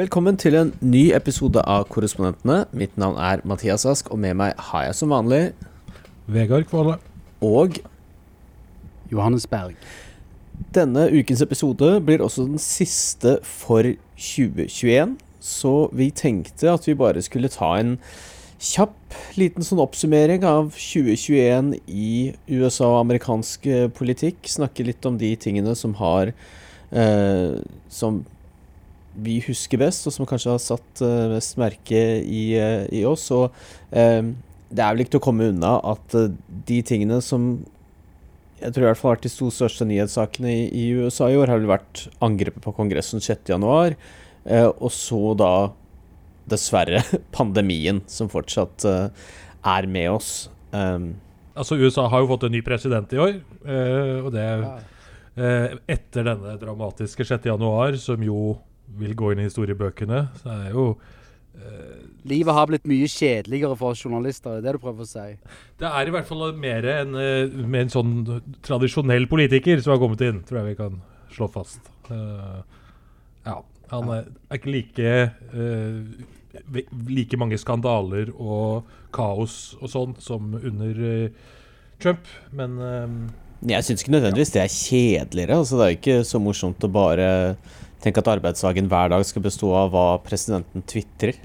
Velkommen til en ny episode av Korrespondentene. Mitt navn er Mathias Ask, og med meg har jeg som vanlig Vegard Kvåle. Og Johannes Berg. denne ukens episode blir også den siste for 2021, så vi tenkte at vi bare skulle ta en kjapp liten sånn oppsummering av 2021 i USA og amerikansk eh, politikk. Snakke litt om de tingene som har eh, Som vi husker best, og som kanskje har satt eh, mest merke i, eh, i oss. Og eh, det er vel ikke til å komme unna at de tingene som jeg tror i hvert fall har vært de to største nyhetssakene i, i USA i år, har vel vært angrepet på Kongressen 6.1, eh, og så da dessverre pandemien, som fortsatt eh, er med oss. Um, Altså, USA har jo fått en ny president i år, eh, og det eh, etter denne dramatiske 6. januar, som jo vil gå inn i historiebøkene. Så det er jo eh, Livet har blitt mye kjedeligere for oss journalister, det er det du prøver å si? Det er i hvert fall mer enn eh, med en sånn tradisjonell politiker som har kommet inn, tror jeg vi kan slå fast. Uh, ja, han er, er ikke like uh, like mange skandaler og kaos og sånn som under Trump, men jeg syns ikke nødvendigvis det er kjedeligere. Altså, det er jo ikke så morsomt å bare tenke at arbeidsdagen hver dag skal bestå av hva presidenten tvitrer.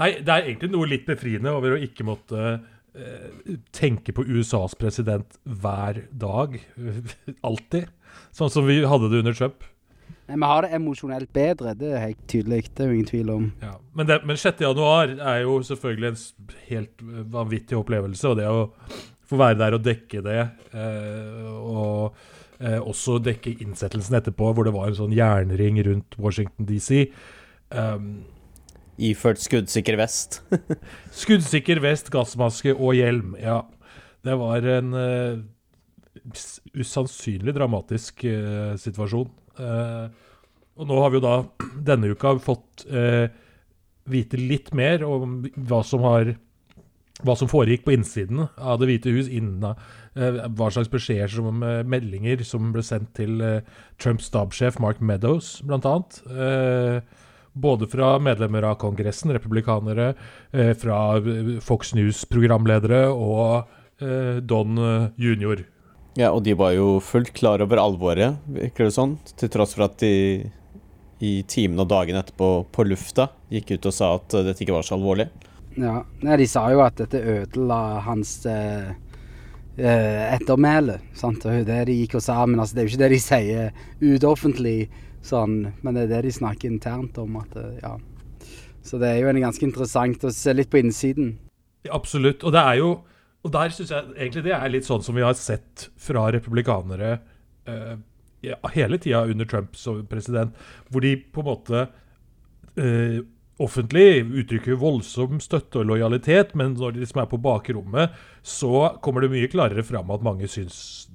Nei, det er egentlig noe litt befriende over å ikke måtte eh, tenke på USAs president hver dag. Alltid. Sånn som vi hadde det under Trump. Nei, Vi har det emosjonelt bedre, det er helt tydelig. Det er jo ingen tvil om. Ja. Men, det, men 6. januar er jo selvfølgelig en helt vanvittig opplevelse. Og det å få være der og dekke det, eh, og eh, også dekke innsettelsen etterpå, hvor det var en sånn jernring rundt Washington DC. Um, Iført skuddsikker vest. Skuddsikker vest, gassmaske og hjelm. Ja. Det var en uh, usannsynlig dramatisk uh, situasjon. Uh, og nå har vi jo da denne uka fått vite litt mer om hva som har hva som foregikk på innsiden av Det hvite hus, innen, eh, hva slags beskjeder som eh, meldinger som ble sendt til eh, Trumps stabssjef Mark Meadows, annet. Eh, både fra medlemmer av Kongressen, republikanere, fra Fox News-programledere og Don Junior. Ja, og de var jo fullt klar over alvoret, virker det sånn. Til tross for at de i timene og dagene etterpå på lufta gikk ut og sa at dette ikke var så alvorlig. Ja. Nei, de sa jo at dette ødela hans eh, eh, ettermæle. Sant? Jo det de gikk og sa, men altså, det er jo ikke det de sier utoffentlig, sånn, men det er det de snakker internt om. At, eh, ja. Så det er jo en ganske interessant å se litt på innsiden. Ja, Absolutt. Og det er jo Og der syns jeg egentlig det er litt sånn som vi har sett fra republikanere eh, hele tida under Trump som president, hvor de på en måte eh, offentlig uttrykker voldsom støtte og lojalitet, men når de liksom er på bakrommet, så kommer det mye klarere fram at mange syns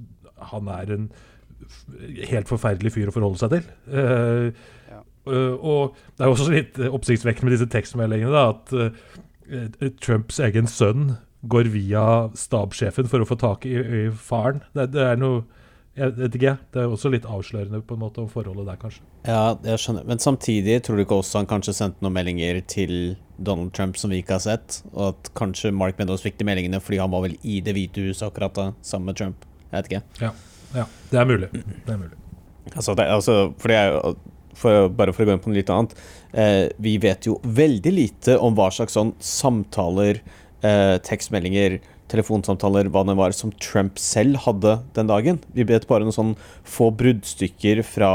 han er en helt forferdelig fyr å forholde seg til. Uh, Ja. eh, og det er også litt oppsiktsvekkende med disse tekstmeldingene, da, at eh, Trumps egen sønn går via stabssjefen for å få tak i, i faren. Det, det er noe Jeg vet ikke. Det er også litt avslørende på en måte om forholdet der, kanskje. Ja, jeg skjønner. Men samtidig tror du ikke også han kanskje sendte noen meldinger til Donald Trump som vi ikke har sett? Og at kanskje Mark Meadows fikk de meldingene fordi han var vel i Det hvite huset akkurat da, sammen med Trump? Jeg vet ikke. Ja, det er mulig. Det er mulig. Altså, det, altså for det er jo for, Bare for å gå inn på noe litt annet. Eh, vi vet jo veldig lite om hva slags sånn samtaler, eh, tekstmeldinger, telefonsamtaler, hva det var som Trump selv hadde den dagen. Vi vet bare noen sånn få bruddstykker fra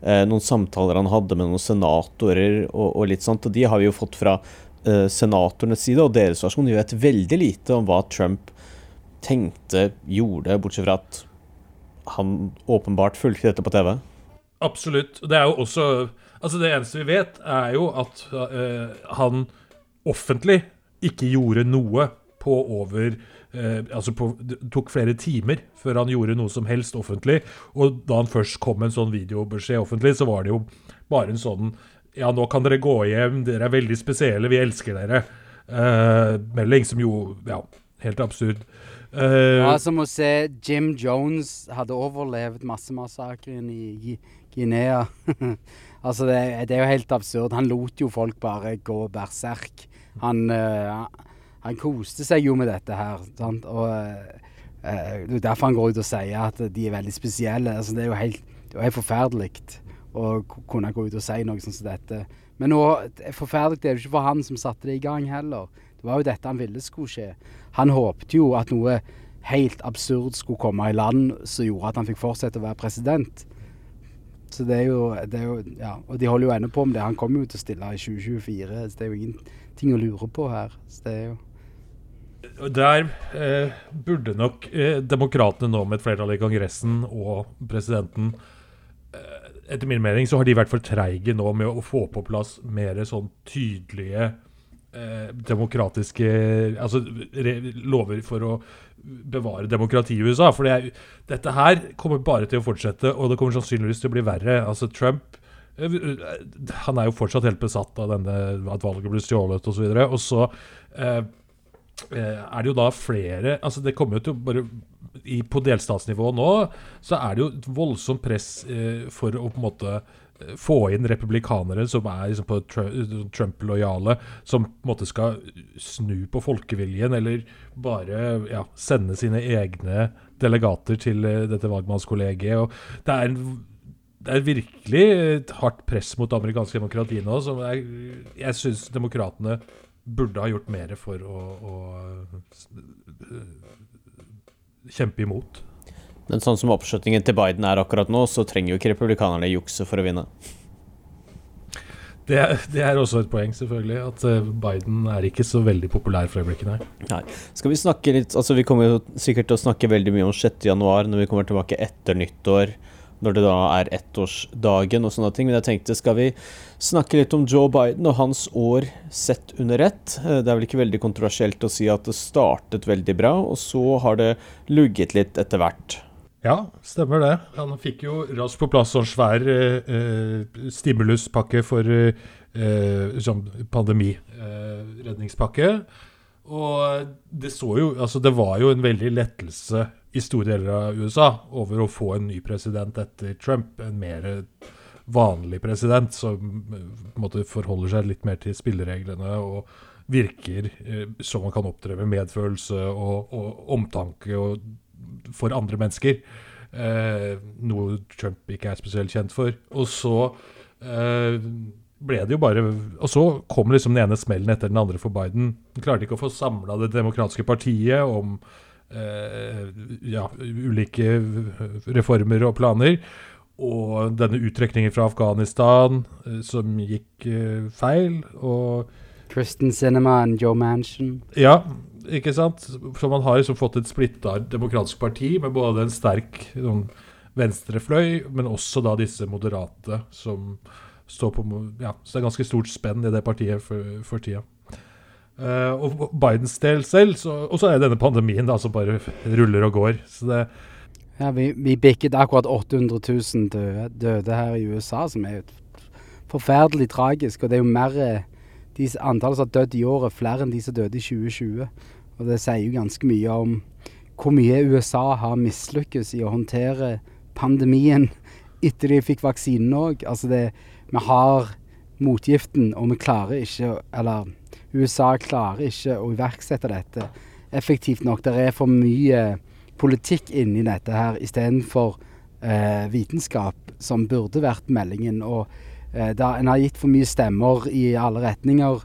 eh, noen samtaler han hadde med noen senatorer og, og litt sånt. Og de har vi jo fått fra eh, senatorenes side og deres versjon. Vi vet veldig lite om hva Trump tenkte, gjorde, bortsett fra at han åpenbart fulgte dette på TV. Absolutt. Det er jo også Altså Det eneste vi vet, er jo at eh, han offentlig ikke gjorde noe på over Altså på, det tok flere timer før han gjorde noe som helst offentlig. Og da han først kom med en sånn videobeskjed offentlig, så var det jo bare en sånn Ja, nå kan dere gå hjem, dere er veldig spesielle, vi elsker dere. Eh, melding som jo Ja, helt absurd. Eh, Ja, som å se Jim Jones hadde overlevd massemassakren i Guinea. Altså, det, det, er jo helt absurd. Han lot jo folk bare gå berserk. Han, uh, han koste seg jo med dette her. Sant? Og eh, Det er derfor han går ut og sier at de er veldig spesielle. Altså, det er jo helt, helt forferdelig å kunne gå ut og si noe sånt som dette. Men nå, forferdelig det er jo ikke for han som satte det i gang heller. Det var jo dette han ville skulle skje. Han håpte jo at noe helt absurd skulle komme i land som gjorde at han fikk fortsette å være president. Så det er, jo, det er jo, ja, Og de holder jo ennå på med det. Han kommer jo til å stille i 2024, så det er jo ingenting å lure på her. Så det er jo der eh, burde nok eh, demokratene nå med et flertall i Kongressen og presidenten eh, Etter min mening så har de vært for treige nå med å få på plass mer sånn tydelige eh, demokratiske altså, lover for å bevare demokratiet i USA. For det dette her kommer bare til å fortsette, og det kommer sannsynligvis til å bli verre. Altså Trump eh, han er jo fortsatt helt besatt av denne, at valget ble stjålet osv. Og, så og så eh, eh, er det jo da flere altså Det kommer jo til å bare i, På delstatsnivå nå så er det jo et voldsomt press eh, for å på en måte få inn republikanere som er liksom på Trump-lojale, som på en måte skal snu på folkeviljen, eller bare ja, sende sine egne delegater til uh, dette valgmannskollegiet. Og det er, en, det er virkelig et hardt press mot det amerikanske demokratiet nå, som jeg, jeg syns demokratene burde ha gjort mer for å, å kjempe imot. Men sånn som oppslutningen til Biden er akkurat nå, så trenger jo ikke republikanerne jukse for å vinne. Det, det, er også et poeng, selvfølgelig. At eh, Biden er ikke så veldig populær for øyeblikket, nei. nei. Skal vi snakke litt Altså, vi kommer jo sikkert til å snakke veldig mye om 6.1 når vi kommer tilbake etter nyttår. Når det da er ettårsdagen og sånne ting. Men jeg tenkte, skal vi snakke litt om Joe Biden og hans år sett under ett? Eh, det er vel ikke veldig kontroversielt å si at det startet veldig bra, og så har det lugget litt etter hvert. Ja, stemmer det. Han fikk jo raskt på plass sånn svær eh, stimuluspakke for eh, sånn pandemiredningspakke. Eh, og det så jo Altså, det var jo en veldig lettelse i store deler av USA over å få en ny president etter Trump. En mer vanlig president som en måte forholder seg litt mer til spillereglene og virker eh, som man kan opptre med medfølelse og, og omtanke og for andre mennesker. Eh, noe Trump ikke er spesielt kjent for. Og så eh, ble det jo bare Og så kom liksom den ene smellen etter den andre for Biden. Han klarte ikke å få samla Det demokratiske partiet om eh, ja, ulike reformer og planer. Og denne uttrekningen fra Afghanistan eh, som gikk eh, feil. Og Kristen Cinema og Joe Manchin. Ja, ikke sant? Så man har liksom fått et splitta demokratisk parti med både en sterk sånn, venstrefløy, men også da disse moderate som står på Ja, så det er ganske stort spenn i det partiet for, for tida. Uh, og Bidens del selv, og så er det denne pandemien da som bare ruller og går. Så det ja, vi, vi bikket akkurat 800 000 døde, døde her i USA, som er forferdelig tragisk. Og det er jo mer de antallet som har dødd i året, flere enn de som døde i 2020. Og det sier jo ganske mye om hvor mye USA har mislykkes i å håndtere pandemien etter de fikk vaksinen òg. Altså det Vi har motgiften, og vi klarer ikke Eller USA klarer ikke å iverksette dette effektivt nok. Det er for mye politikk inni dette her istedenfor eh, vitenskap, som burde vært meldingen. Og eh, da en har gitt for mye stemmer i alle retninger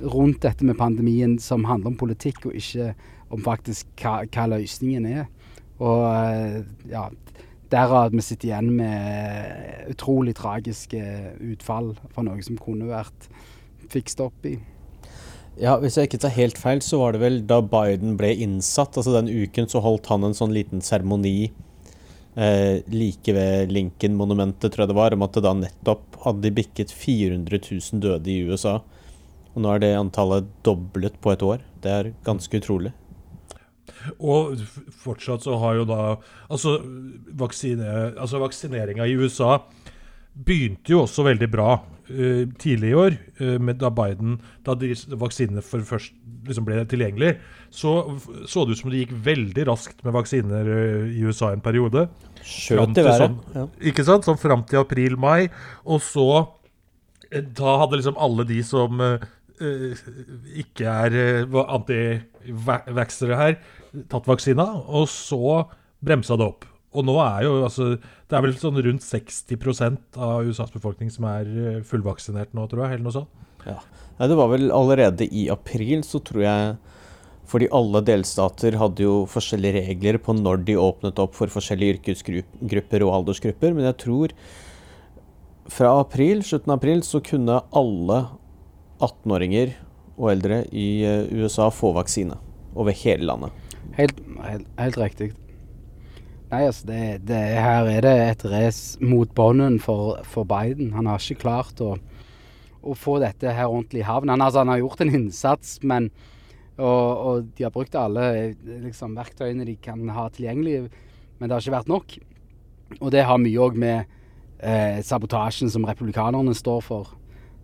rundt dette med pandemien som handler om politikk, og ikke om faktisk hva, hva løsningen er. Og eh, ja, derav vi sitter igjen med utrolig tragiske utfall for noe som kunne vært fikset opp i. Ja, Hvis jeg ikke tar helt feil, så var det vel da Biden ble innsatt, altså den uken, så holdt han en sånn liten seremoni eh, like ved Lincoln-monumentet, tror jeg det var, om at det da nettopp hadde bikket 400 000 døde i USA. Og nå er det antallet doblet på et år. Det er ganske utrolig. Og fortsatt så har jo da Altså, vaksine, altså vaksineringa i USA begynte jo også veldig bra uh, tidlig i år, uh, med da Biden Da vaksinene for først liksom ble tilgjengelig, så så det ut som det gikk veldig raskt med vaksiner uh, i USA en periode. Skjøt i været. Sånn, ja. Ikke sant? Sånn fram til april-mai. Og så Da hadde liksom alle de som ikke er antivaxere her, tatt vaksina, og så bremsa det opp. Og nå er jo altså Det er vel sånn rundt 60% av USAs befolkning som er eh, fullvaksinert nå, tror jeg, eller noe sånt. Ja. Nei, det var vel allerede i april, så tror jeg Fordi alle delstater hadde jo forskjellige regler på når de åpnet opp for forskjellige yrkesgrupper og aldersgrupper, men jeg tror fra april, slutten av april, så kunne alle 18-åringer og eldre i eh, USA få vaksine over hele landet. Helt, helt, helt riktig. Nei, altså, det, det, her er det et race mot bånden for, for, Biden. Han har ikke klart å, å få dette her ordentlig i havn. Han, altså, han har gjort en innsats, men og, og, de har brukt alle liksom, verktøyene de kan ha tilgjengelig, men det har ikke vært nok. Og det har mye òg med eh, sabotasjen som republikanerne står for.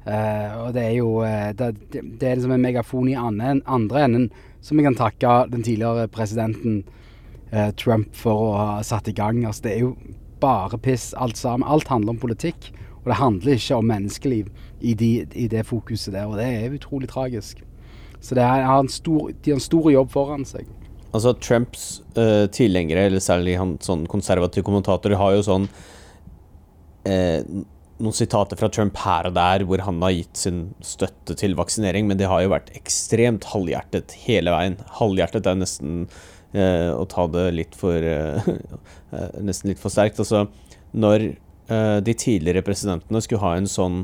Eh, og det er jo eh, det, det, er liksom en megafon i andre, andre enden som vi kan takke den tidligere presidenten eh, Trump for å ha satt i gang. Altså, det er jo bare piss alt sammen. Alt handler om politikk. Og det handler ikke om menneskeliv i, de, i det fokuset der. Og det er utrolig tragisk. Så det er, har stor, de har en stor jobb foran seg. Altså Trumps uh, tilhengere, eller særlig han, sånn konservative kommentatorer, har jo sånn uh, noen sitater fra Trump her og der hvor han har gitt sin støtte til vaksinering, men det har jo vært ekstremt halvhjertet hele veien. Halvhjertet er nesten eh, å ta det litt for eh, eh, Nesten litt for sterkt. Altså, når eh, de tidligere presidentene skulle ha en sånn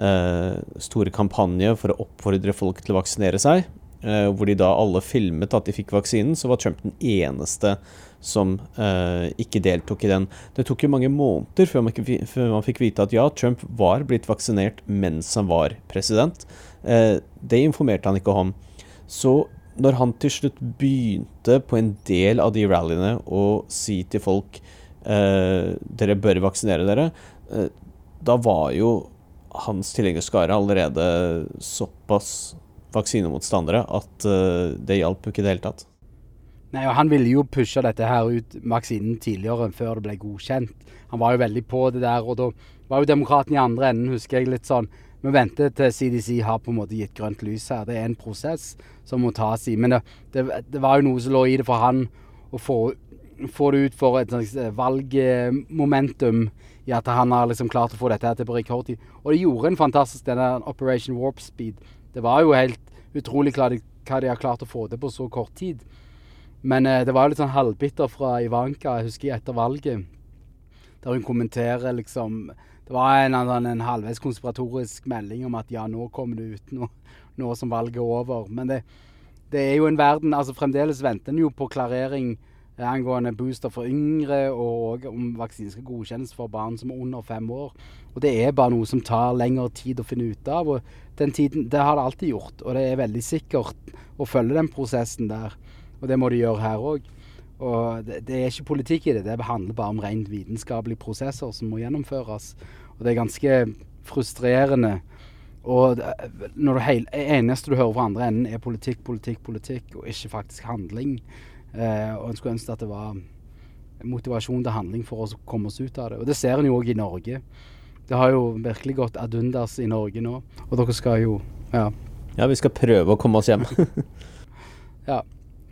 eh, store kampanje for å oppfordre folk til å vaksinere seg, eh, hvor de da alle filmet at de fikk vaksinen, så var Trump den eneste som eh, ikke deltok i den. Det tok jo mange måneder før man, før man, fikk vite at ja, Trump var blitt vaksinert mens han var president. Eh, det informerte han ikke om. Så når han til slutt begynte på en del av de rallyene å si til folk eh, dere bør vaksinere dere, eh, da var jo hans tilhengerskare allerede såpass vaksinemotstandere at eh, det hjalp jo ikke i det hele tatt. Nei, og Han ville jo pushe dette her ut vaksinen tidligere, før det ble godkjent. Han var jo veldig på det der, og da var jo demokraten i andre enden, husker jeg litt sånn. Vi venter til CDC har på en måte gitt grønt lys her. Det er en prosess som må tas i. Men det, det, det var jo noe som lå i det for han å få, få det ut for et slags valgmomentum i at han har liksom klart å få dette her til på rekordtid. Og det gjorde en fantastisk den der Operation Warp Speed. Det var jo helt utrolig de, hva de har klart å få til på så kort tid. Men eh, det var litt sånn halvbitter fra Ivanka, jeg husker etter valget, der hun kommenterer liksom Det var en, en, en halvveis konspiratorisk melding om at ja, nå kommer det ut noe, nå som valget er over. Men det, det, er jo en verden altså Fremdeles venter en jo på klarering angående booster for yngre, og om vaksinen skal godkjennes for barn som er under fem år. Og Det er bare noe som tar lengre tid å finne ut av. og den tiden, Det har det alltid gjort, og det er veldig sikkert å følge den prosessen der. Og det må de gjøre her òg. Og det, det, er ikke politikk i det, det handler bare om rent vitenskapelige prosesser som må gjennomføres. Og det er ganske frustrerende. Og når det eneste du hører fra andre enden er politikk, politikk, politikk, og ikke faktisk handling. Eh, og en skulle ønske at det var motivasjon til handling for å komme oss ut av det. Og det ser en jo òg i Norge. Det har jo virkelig gått ad undas i Norge nå. Og dere skal jo Ja. Ja, vi skal prøve å komme oss hjem. ja.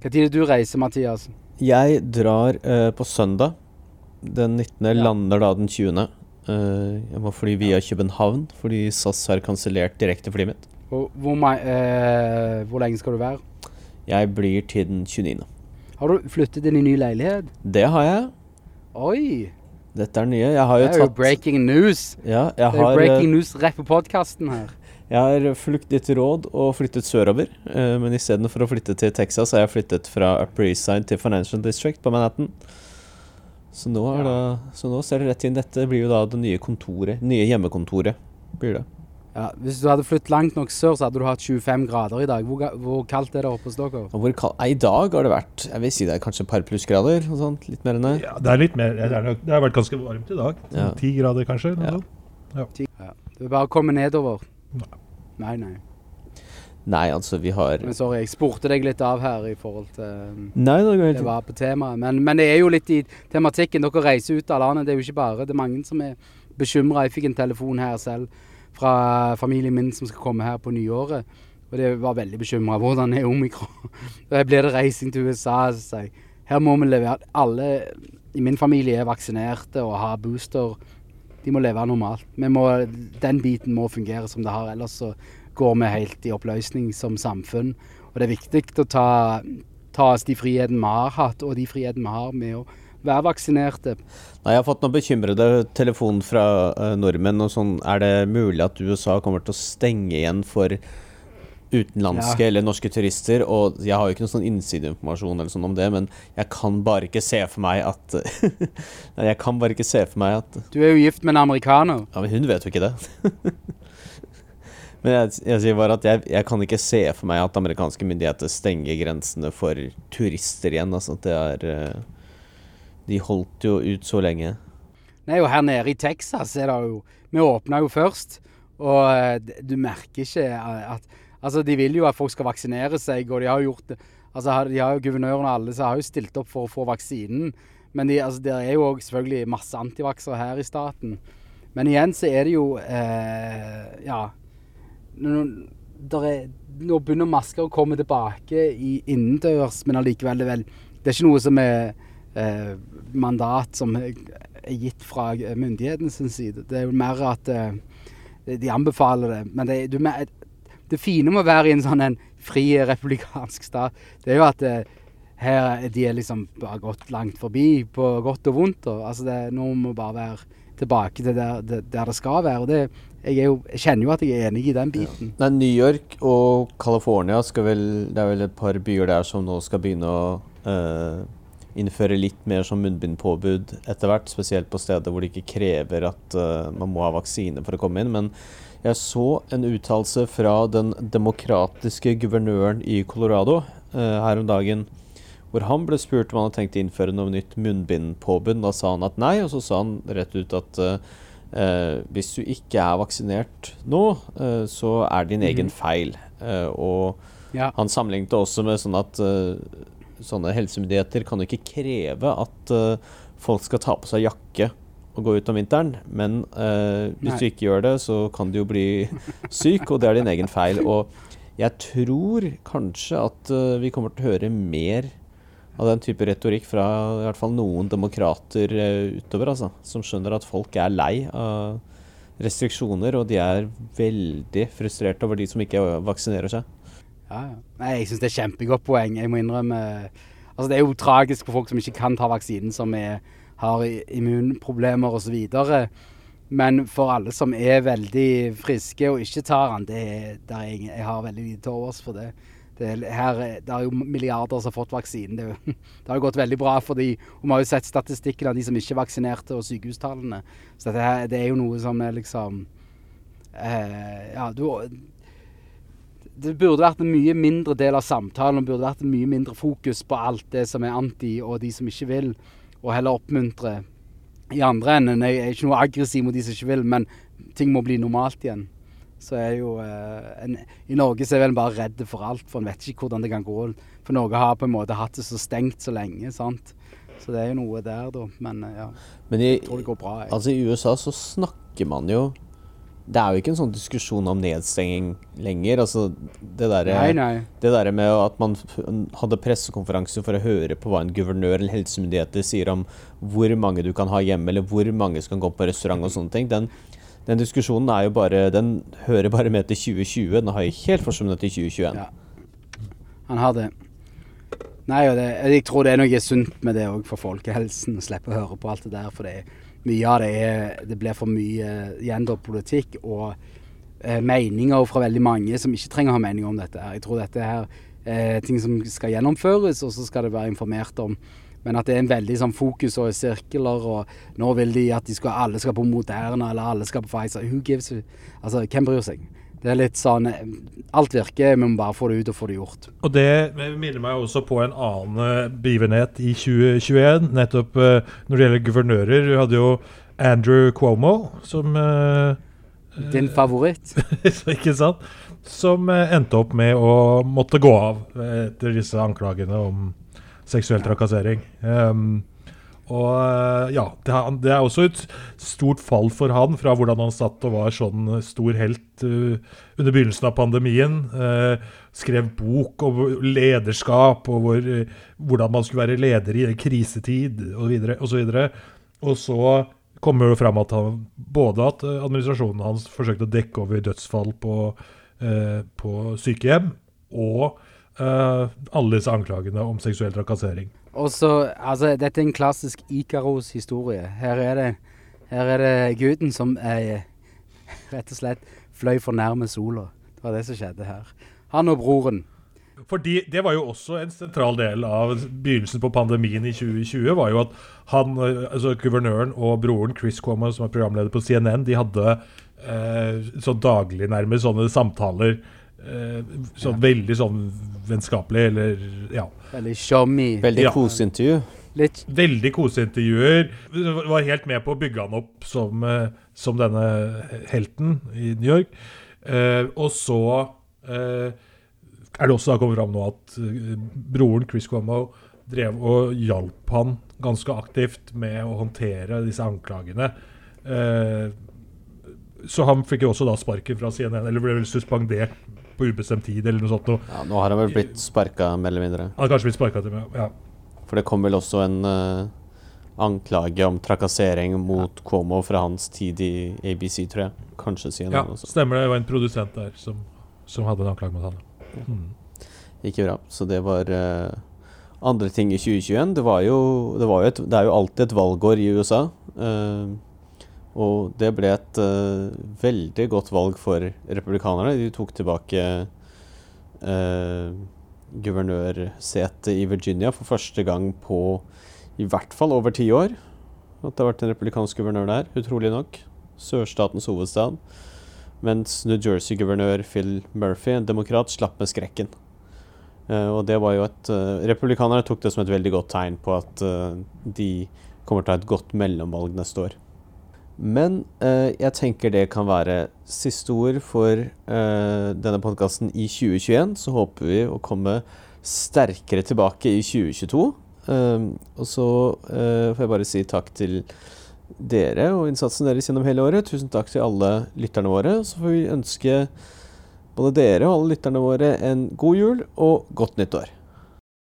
Når det du reiser, Mathias? Jeg drar eh, på søndag. Den 19. Ja. lander da den 20. Uh, eh, jeg må fly via København fordi SAS har kansellert direkteflyet mitt. Hvor, hvor, uh, hvor, lenge skal du være? Jeg blir til den 29. Har du flyttet inn i ny leilighet? Det har jeg. Oi! Dette er nye. Jeg har jo det er jo breaking news. Ja, det er har, breaking news rett på podkasten her. Jeg har fulgt ditt råd og flyttet sørover, uh, men istedenfor å flytte til Texas, har jeg flyttet fra Upper East Side til Financial District på Manhattan. Så nå, ja. da, så nå ser det rett inn. Dette blir jo da det nye kontoret, nye hjemmekontoret. blir det. Ja, Hvis du hadde flyttet langt nok sør, så hadde du hatt 25 grader i dag. Hvor, hvor kaldt er det oppe hos dere? Hvor kald, I dag har det vært jeg vil si det er kanskje et par plussgrader. Litt mer enn det. Ja, det er litt mer, det, er, det har vært ganske varmt i dag. Ti ja. grader kanskje. Ja. Ja. ja. Det er bare å komme nedover. Nei, nei. Nei, Nei, altså, vi har Men Sorry, jeg spurte deg litt av her i forhold til um, Nei, det, går det var på temaet. Men, men, det er jo litt i tematikken. Dere reiser ut av landet. Det er jo ikke bare Det er mange som er bekymra. Jeg fikk en telefon her selv fra familien min som skal komme her på nyåret. Og de var veldig bekymra. Hvordan er omikron? Blir det reising til USA. Så sier jeg, her må vi levere Alle i min familie er vaksinerte og har booster. De må leve normalt. Må, den biten må fungere som det har. Ellers så går vi helt i oppløsning som samfunn. Og det er viktig å ta, ta oss de frihetene vi har hatt, og de frihetene vi har med å være vaksinerte. Jeg har fått noen bekymrede telefon fra uh, nordmenn. og sånn, Er det mulig at USA kommer til å stenge igjen for utenlandske Ja. eller norske turister? Og jeg har jo ikke noe sånn innsideinformasjon eller sånn om det, men jeg kan bare ikke se for meg at Nei, jeg kan bare ikke se for meg at Du er jo gift med en amerikaner. Ja, men hun vet jo ikke det. men jeg, jeg sier bare at jeg, jeg kan ikke se for meg at amerikanske myndigheter stenger grensene for turister igjen. Altså, det er eh, De holdt jo ut så lenge. Nei, og her nede i Texas er det jo Vi åpna jo først, og eh, du merker ikke at Altså, de vil jo at folk skal vaksinere seg, og de har jo gjort det Altså, de har jo guvernøren og alle så har jo stilt opp for å få vaksinen. Men de, altså, det er jo selvfølgelig masse antivaksere her i staten. Men igjen så er det jo eh, Ja. Nå, er, begynner masker å komme tilbake i innendørs, men allikevel det er Det er ikke noe som er eh, mandat som er gitt fra myndighetenes side. Det er jo mer at eh, de anbefaler det. Men det, du, det fine med å være i en sånn en fri republikansk stat, det er jo at eh, her er de er liksom bare gått langt forbi på godt og vondt. Og, altså det, nå må vi bare være tilbake til der, der, der det skal være. Og det, jeg, jo, jeg kjenner jo at jeg er enig i den biten. Nei, New York og California skal vel Det er vel et par byer der som nå skal begynne å eh, innføre litt mer som munnbindpåbud etter hvert. Spesielt på steder hvor det ikke krever at uh, man må ha vaksine for å komme inn. Men jeg så en uttalelse fra den demokratiske guvernøren i Colorado uh, her om dagen. Hvor han ble spurt om han hadde tenkt å innføre noe nytt munnbindpåbud. Da sa han at nei, og så sa han rett ut at Eh, hvis du ikke er vaksinert nå, så er det din egen feil. Og Ja. han sammenlignet det også med sånn at eh, sånne helsemyndigheter kan jo ikke kreve at uh, folk skal ta på seg jakke og gå ut om vinteren. Men uh, hvis Nei. du ikke gjør det, så kan du jo bli syk, og det er din egen feil. Og jeg tror kanskje at uh, vi kommer til å høre mer av den type retorikk fra i hvert fall noen demokrater utover, altså. Som skjønner at folk er lei av restriksjoner, og de er veldig frustrert over de som ikke vaksinerer seg. Ja, ja. Jeg syns det er kjempegodt poeng. Jeg må innrømme Altså, det er jo tragisk for folk som ikke kan ta vaksinen, som er, har immunproblemer osv. Men for alle som er veldig friske og ikke tar den, det er, ingen, jeg har veldig lite til overs for det. Det er, her, er- det er jo milliarder som har fått vaksinen. Det, det har jo gått veldig bra for de, og vi har jo sett statistikken av de som ikke er vaksinerte, og sykehustallene. Så dette det er jo noe som er liksom eh, Ja, du det burde vært en mye mindre del av samtalen, og burde vært en mye mindre fokus på alt det som er anti, og de som ikke vil, og heller oppmuntre i andre enden. Jeg er ikke noe aggressiv mot de som ikke vil, men ting må bli normalt igjen. Så er jo eh, en, I Norge så er vel en bare redd for alt, for en vet ikke hvordan det kan gå. For Norge har på en måte hatt det så stengt så lenge, sant. Så det er jo noe der, da. Men eh, ja, Men i, jeg tror det går bra. Jeg. altså, i USA så snakker man jo Det er jo ikke en sånn diskusjon om nedstenging lenger. Altså, det derre der med at man hadde pressekonferanse for å høre på hva en guvernør eller helsemyndigheter sier om hvor mange du kan ha hjemme, eller hvor mange som kan gå på restaurant og sånne ting, den, den diskusjonen er jo bare Den hører bare med til 2020. Den har jo helt forsvunnet til 2021. Ja. Han har det. Nei, og det, jeg tror det er noe sunt med det òg for folkehelsen. å Slippe å høre på alt det der. For det, er- mye av det er Det blir for mye gender-politikk og eh, meninger fra veldig mange som ikke trenger å ha mening om dette. her. Jeg tror dette er er ting som skal gjennomføres, og så skal det være informert om. Men at det er en veldig sånn fokus og sirkler, og nå vil de at de skal, alle skal på Moderna, eller alle skal på Pfizer. Who gives Altså, hvem bryr seg? Det er litt sånn Alt virker, vi må bare få det ut og få det gjort. Og det minner meg også på en annen eh, begivenhet i 2021. Nettopp eh, når det gjelder guvernører. Du hadde jo Andrew Cuomo, som eh, Din favoritt? Ikke sant? Som endte opp med å måtte gå av etter disse anklagene om seksuell trakassering. Um, Og eh, ja, det er, også et stort fall for han fra hvordan han satt og var sånn stor helt uh, under begynnelsen av pandemien. Uh, skrev bok om lederskap og hvor, hvordan man skulle være leder i krisetid osv. Og, så videre, og så kommer det fram at han, både at administrasjonen hans forsøkte å dekke over dødsfall på, på sykehjem, og alle disse anklagene om seksuell trakassering. Og så, altså, Dette er en klassisk Ikaros-historie. Her, her, er det guden som er, rett og slett fløy for nærme sola. Det var det som skjedde her. Han og broren. Fordi Det var jo også en sentral del av begynnelsen på pandemien i 2020. var jo at han, altså Guvernøren og broren Chris Cuomo, som er programleder på CNN, de hadde eh, så daglig nærmest sånne samtaler Eh, sånn ja. veldig sånn vennskapelig, eller ja. Veldig sjarmi. Veldig ja. koseintervju. Litt. Veldig koseintervjuer. Var helt med på å bygge han opp som, eh, som denne helten i New York. Eh, og så eh, er det også da kommet fram nå at eh, broren Chris Cuomo drev og hjalp han ganske aktivt med å håndtere disse anklagene. Eh, så han fikk jo også da sparken fra CNN, eller ble vel suspendert på ubestemt tid eller noe sånt. Og, Ja, nå har han vel blitt sparka, mer eller mindre. Han har kanskje blitt sparka til meg, ja. For det kom vel også en uh, anklage om trakassering mot ja. Cuomo fra hans tid i ABC, tror jeg. Kanskje CNN ja, også. Stemmer det. Det var en produsent der som, som hadde en anklage mot han. Mm. Ikke bra. Så det var uh, andre ting i 2021. Det, var jo, det, var jo et, det er jo alltid et valgår i USA. Uh, og det ble et uh, veldig godt valg for republikanerne. De tok tilbake uh, guvernørsetet i Virginia for første gang på i hvert fall over ti år. At det har vært en republikansk guvernør der, utrolig nok. Sørstatens hovedstad. Mens New Jersey-guvernør Phil Murphy, en demokrat, slapp med skrekken. Uh, og det var jo et Republikanerne tok det som et veldig godt tegn på at de kommer til å ha et godt mellomvalg neste år. Men eh, jeg tenker det kan være siste ord for eh, denne podkasten i 2021. Så håper vi å komme sterkere tilbake i 2022. Eh, og så eh, får jeg bare si takk til dere og innsatsen deres gjennom hele året. Tusen takk til alle lytterne våre. Så får vi ønske både dere og alle lytterne våre en god jul og godt nytt år.